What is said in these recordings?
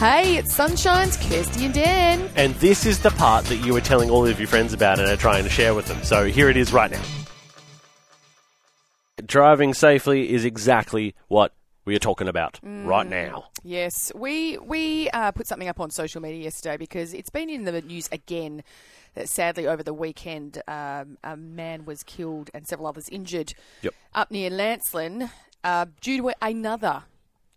Hey, it's Sonshine's Kirsty and Dan. And this is the part that you were telling all of your friends about and are trying to share with them. So here it is right now. Driving safely is exactly what we are talking about right now. Yes, we we uh, put something up on social media yesterday because it's been in the news again. That sadly, over the weekend, um, a man was killed and several others injured Yep. up near Lancelin uh, due to another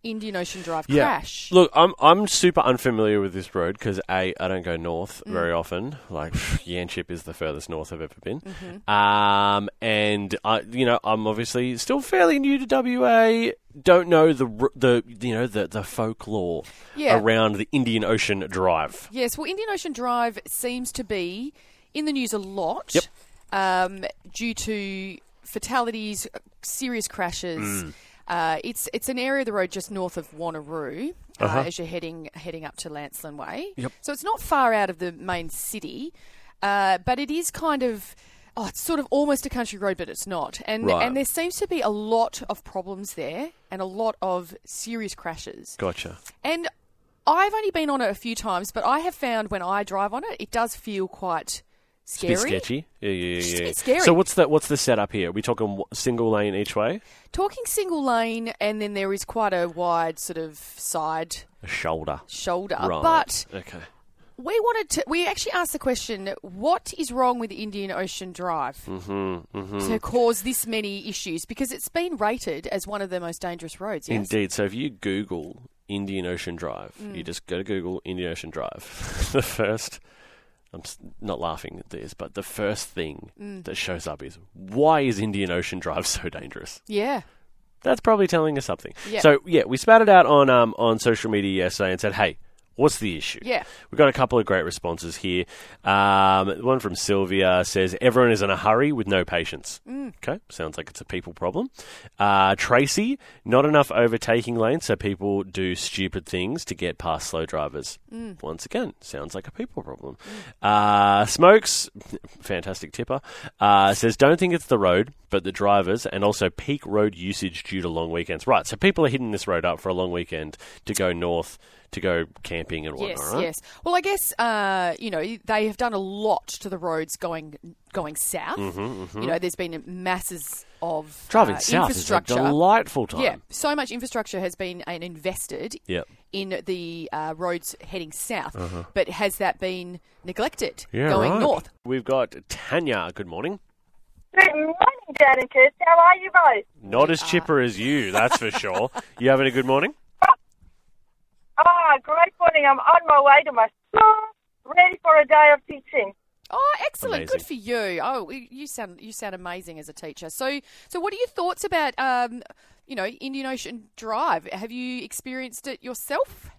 Indian Ocean Drive crash. Look, I'm I'm super unfamiliar with this road because a I don't go north very often. Like Yanchep is the furthest north I've ever been. Um, and I, you know, I'm obviously still fairly new to WA. Don't know the the you know the the folklore Yeah. around the Indian Ocean Drive. Yes, well, Indian Ocean Drive seems to be in the news a lot Yep. um, due to fatalities, uh, serious crashes. Mm. Uh, it's it's an area of the road just north of Wanneroo uh, Uh-huh. as you're heading heading up to Lancelin Way. Yep. So it's not far out of the main city, uh, but it is kind of. Oh, it's sort of almost a country road, but it's not. And Right. and there seems to be a lot of problems there and a lot of serious crashes. Gotcha. And I've only been on it a few times, but I have found when I drive on it, it does feel quite It's a scary. bit sketchy. Yeah, yeah, It's just a yeah. bit scary. So what's the what's the setup here? Are we talking single lane each way? Talking single lane, and then there is quite a wide sort of side A shoulder. shoulder. Right. But okay. we wanted to. We actually asked the question: What is wrong with Indian Ocean Drive Mm-hmm, to cause this many issues? Because it's been rated as one of the most dangerous roads. Yes. Indeed. So if you Google Indian Ocean Drive, Mm. you just go to Google Indian Ocean Drive. the first, I'm not laughing at this, but the first thing Mm. that shows up is why is Indian Ocean Drive so dangerous? Yeah. That's probably telling us something. Yeah. So yeah, we spat it out on um, on social media yesterday and said, hey. What's the issue? Yeah. We've got a couple of great responses here. Um, one from Sylvia says, Everyone is in a hurry with no patience. Okay, sounds like it's a people problem. Uh, Tracy, not enough overtaking lanes, so people do stupid things to get past slow drivers. Once again, sounds like a people problem. Uh, Smokes, fantastic tipper, uh, says, Don't think it's the road, but the drivers, and also peak road usage due to long weekends. Right, so people are hitting this road up for a long weekend to go north, to go camping and whatnot. Yes, right? yes. Well, I guess uh, you know they have done a lot to the roads going going south. You know, there's been masses of Mm-hmm, Driving uh, south is a infrastructure. delightful time. Yeah, so much infrastructure has been uh, invested Yep. in the uh, roads heading south, but has that been neglected Uh-huh. Yeah, going right. north? We've got Tanya. Good morning. Good morning, Dan and Kirsty. How are you both? Not as chipper as you, that's for sure. You having a good morning? Ah, great morning. I'm on my way to my school, ready for a day of teaching. Oh, excellent! Good for you. Oh, you sound you sound amazing as a teacher. So, so what are your thoughts about um, you know Indian Ocean Drive? Have you experienced it yourself?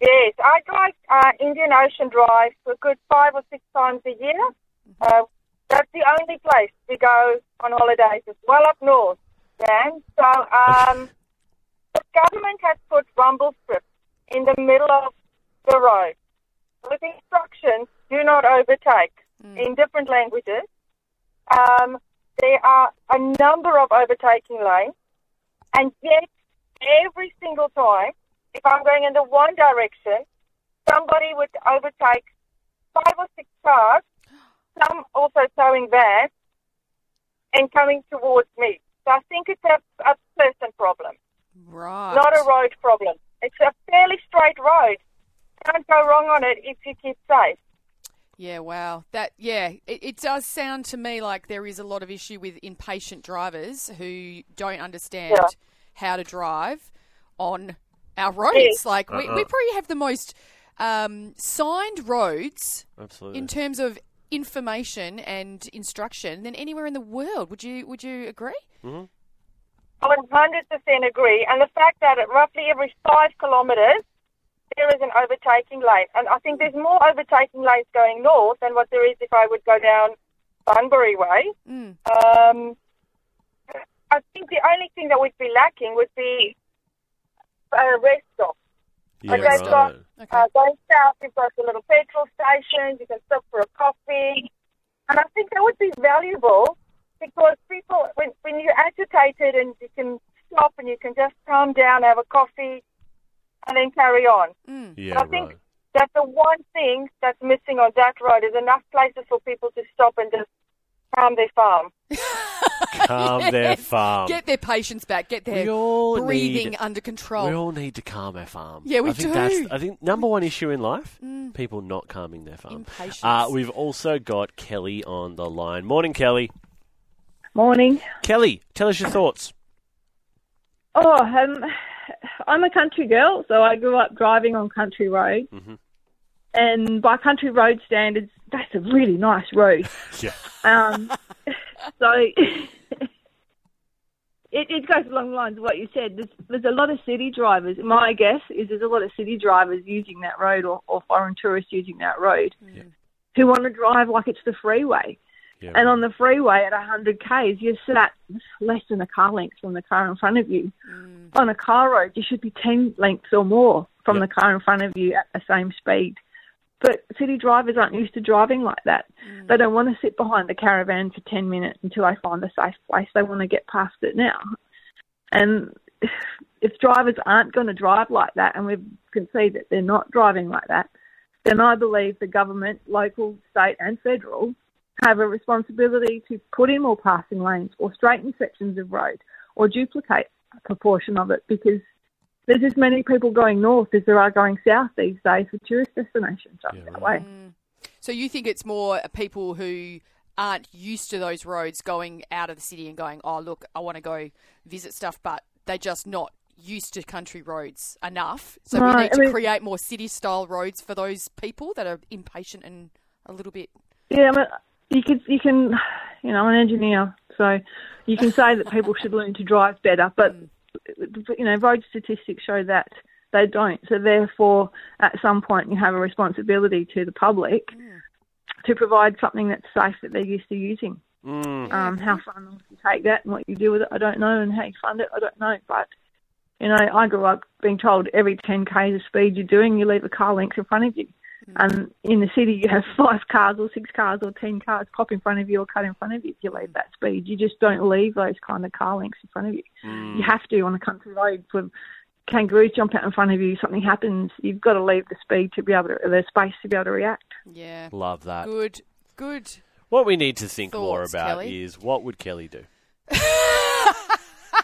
Yes, I drive uh, Indian Ocean Drive for a good five or six times a year. Uh, that's the only place we go on holidays. It's well up north, Dan. So um, the government has put rumble strips in the middle of the road. With instructions: do not overtake. In different languages. Um, there are a number of overtaking lanes, and yet every single time, if I'm going in the one direction, somebody would overtake five or six cars, some also towing vans, and coming towards me. So I think it's a, a person problem, Right. not a road problem. It's a fairly straight road. Can't go wrong on it if you keep safe. Yeah, wow. That yeah, it, it does sound to me like there is a lot of issue with impatient drivers who don't understand Yeah. how to drive on our roads. Yes. Like we, Uh-uh. we probably have the most um, signed roads Absolutely. in terms of information and instruction than anywhere in the world. Would you would you agree? I would 100% agree. And the fact that at roughly every five kilometres, there is an overtaking lane. And I think there's more overtaking lanes going north than what there is if I would go down Bunbury Way. Mm. Um, I think the only thing that would be lacking would be a rest stop. yeah, okay, right. so- Okay. Uh, going south, you've got the little petrol stations. You can stop for a coffee. And I think that would be valuable because people, when, when you're agitated and you can stop and you can just calm down, have a coffee, and then carry on. Yeah, I think right. that's the one thing that's missing on that road. is enough places for people to stop and just calm their farm. Calm their farm. Get their patience back. Get their breathing need- under control. We all need to calm our farm. Yeah, we I think do. That's, I think number one issue in life: people not calming their farm. Impatience. Uh, we've also got Kelly on the line. Morning, Kelly. Morning. Kelly, tell us your thoughts. Oh, um, I'm a country girl, so I grew up driving on country roads. Mhm. And by country road standards, that's a really nice road. Yeah. Um, so it, it goes along the lines of what you said. There's, there's a lot of city drivers. My guess is there's a lot of city drivers using that road or, or foreign tourists using that road who want to drive like it's the freeway. Yeah, And on the freeway at 100 k's, you're sat less than a car length from the car in front of you. Mm. On a car road, you should be 10 lengths or more from Yep. the car in front of you at the same speed. But city drivers aren't used to driving like that. Mm. They don't want to sit behind the caravan for 10 minutes until they find a safe place. They want to get past it now. And if drivers aren't going to drive like that, and we can see that they're not driving like that, then I believe the government, local, state, and federal, have a responsibility to put in more passing lanes or straighten sections of road or duplicate a proportion of it because there's as many people going north as there are going south these days for tourist destinations up Yeah, that right. way. Mm. So you think it's more people who aren't used to those roads going out of the city and going, oh, look, I want to go visit stuff, but they're just not used to country roads enough. So we need to I mean- create more city style roads for those people that are impatient and a little bit. Yeah, I mean, you can you can, you know, I'm an engineer, so you can say that people should learn to drive better, but you know, road statistics show that they don't. So therefore, at some point, you have a responsibility to the public to provide something that's safe that they're used to using. Mm. Um, how far you take that and what you do with it, I don't know, and how you fund it, I don't know. But you know, I grew up being told every 10 k's of speed you're doing, you leave a car length in front of you. And in the city, you have five cars or six cars or 10 cars pop in front of you or cut in front of you if you leave that speed. You just don't leave those kind of car lengths in front of you. Mm. You have to on a country road. For kangaroos jump out in front of you, something happens, you've got to leave the speed to be able to, the space to be able to react. Yeah. Love that. Good. Good. What we need to think more about Kelly? is what would Kelly do?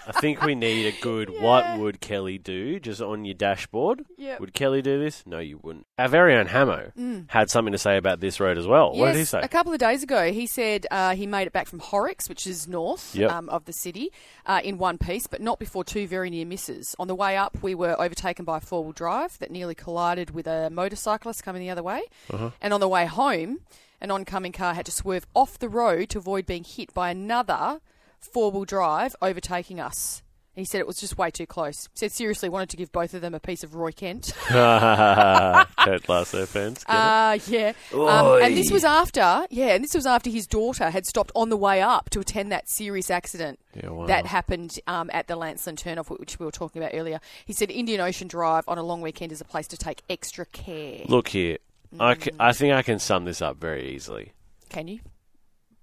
I think we need a good what would Kelly do just on your dashboard. Yep. Would Kelly do this? No, you wouldn't. Our very own Hamo had something to say about this road as well. what did he say? A couple of days ago, he said uh, he made it back from Horrocks, which is north Yep. um, of the city, uh, in one piece, but not before two very near misses. On the way up, we were overtaken by a four wheel drive that nearly collided with a motorcyclist coming the other way. Uh-huh. And on the way home, an oncoming car had to swerve off the road to avoid being hit by another four wheel drive overtaking us. He said it was just way too close. He said seriously wanted to give both of them a piece of Roy Kent. Ted Lasso fans. Uh, yeah. Um, and this was after, yeah, and this was after his daughter had stopped on the way up to attend that serious accident Yeah, wow. that happened um, at the Lancelin turnoff, which we were talking about earlier. He said Indian Ocean Drive on a long weekend is a place to take extra care. Look here. I, c- I think I can sum this up very easily. Can you?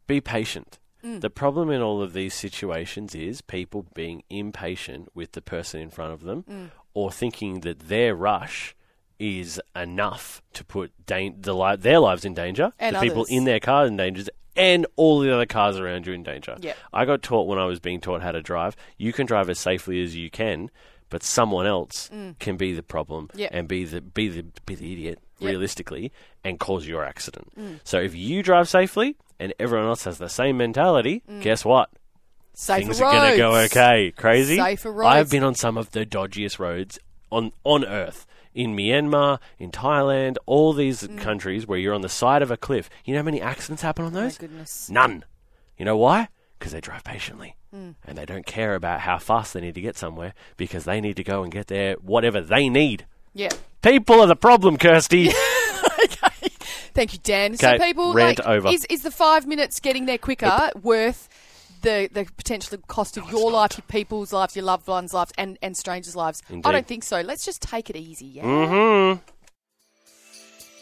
Be patient. Mm. The problem in all of these situations is people being impatient with the person in front of them mm. or thinking that their rush is enough to put dan- the li- their lives in danger, And the people in their car in danger, and all the other cars around you in danger. Yep. I got taught when I was being taught how to drive, you can drive as safely as you can, but someone else mm. can be the problem Yep. and be the be the be the idiot Yep. realistically and cause your accident. Mm. So if you drive safely and everyone else has the same mentality, mm. guess what? Safer Things roads. are going to go okay. Crazy. Safer roads. I've been on some of the dodgiest roads on on earth. In Myanmar, in Thailand, all these countries where you're on the side of a cliff. You know how many accidents happen on those? goodness. None. You know why? Because they drive patiently. And they don't care about how fast they need to get somewhere because they need to go and get there whatever they need. Yeah. People are the problem, Kirsty. okay. Thank you, Dan. So Okay, people rant like over. is is the five minutes getting there quicker worth the the potential cost of your life, your people's lives, your loved ones' lives, and, and strangers' lives? I don't think so. Let's just take it easy, yeah. Mm-hmm.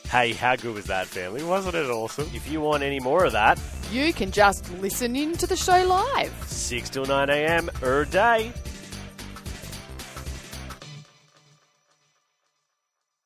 Hey, how good was that, family? Wasn't it awesome? If you want any more of that, You can just listen in to the show live. 6 till 9 a.m. er day.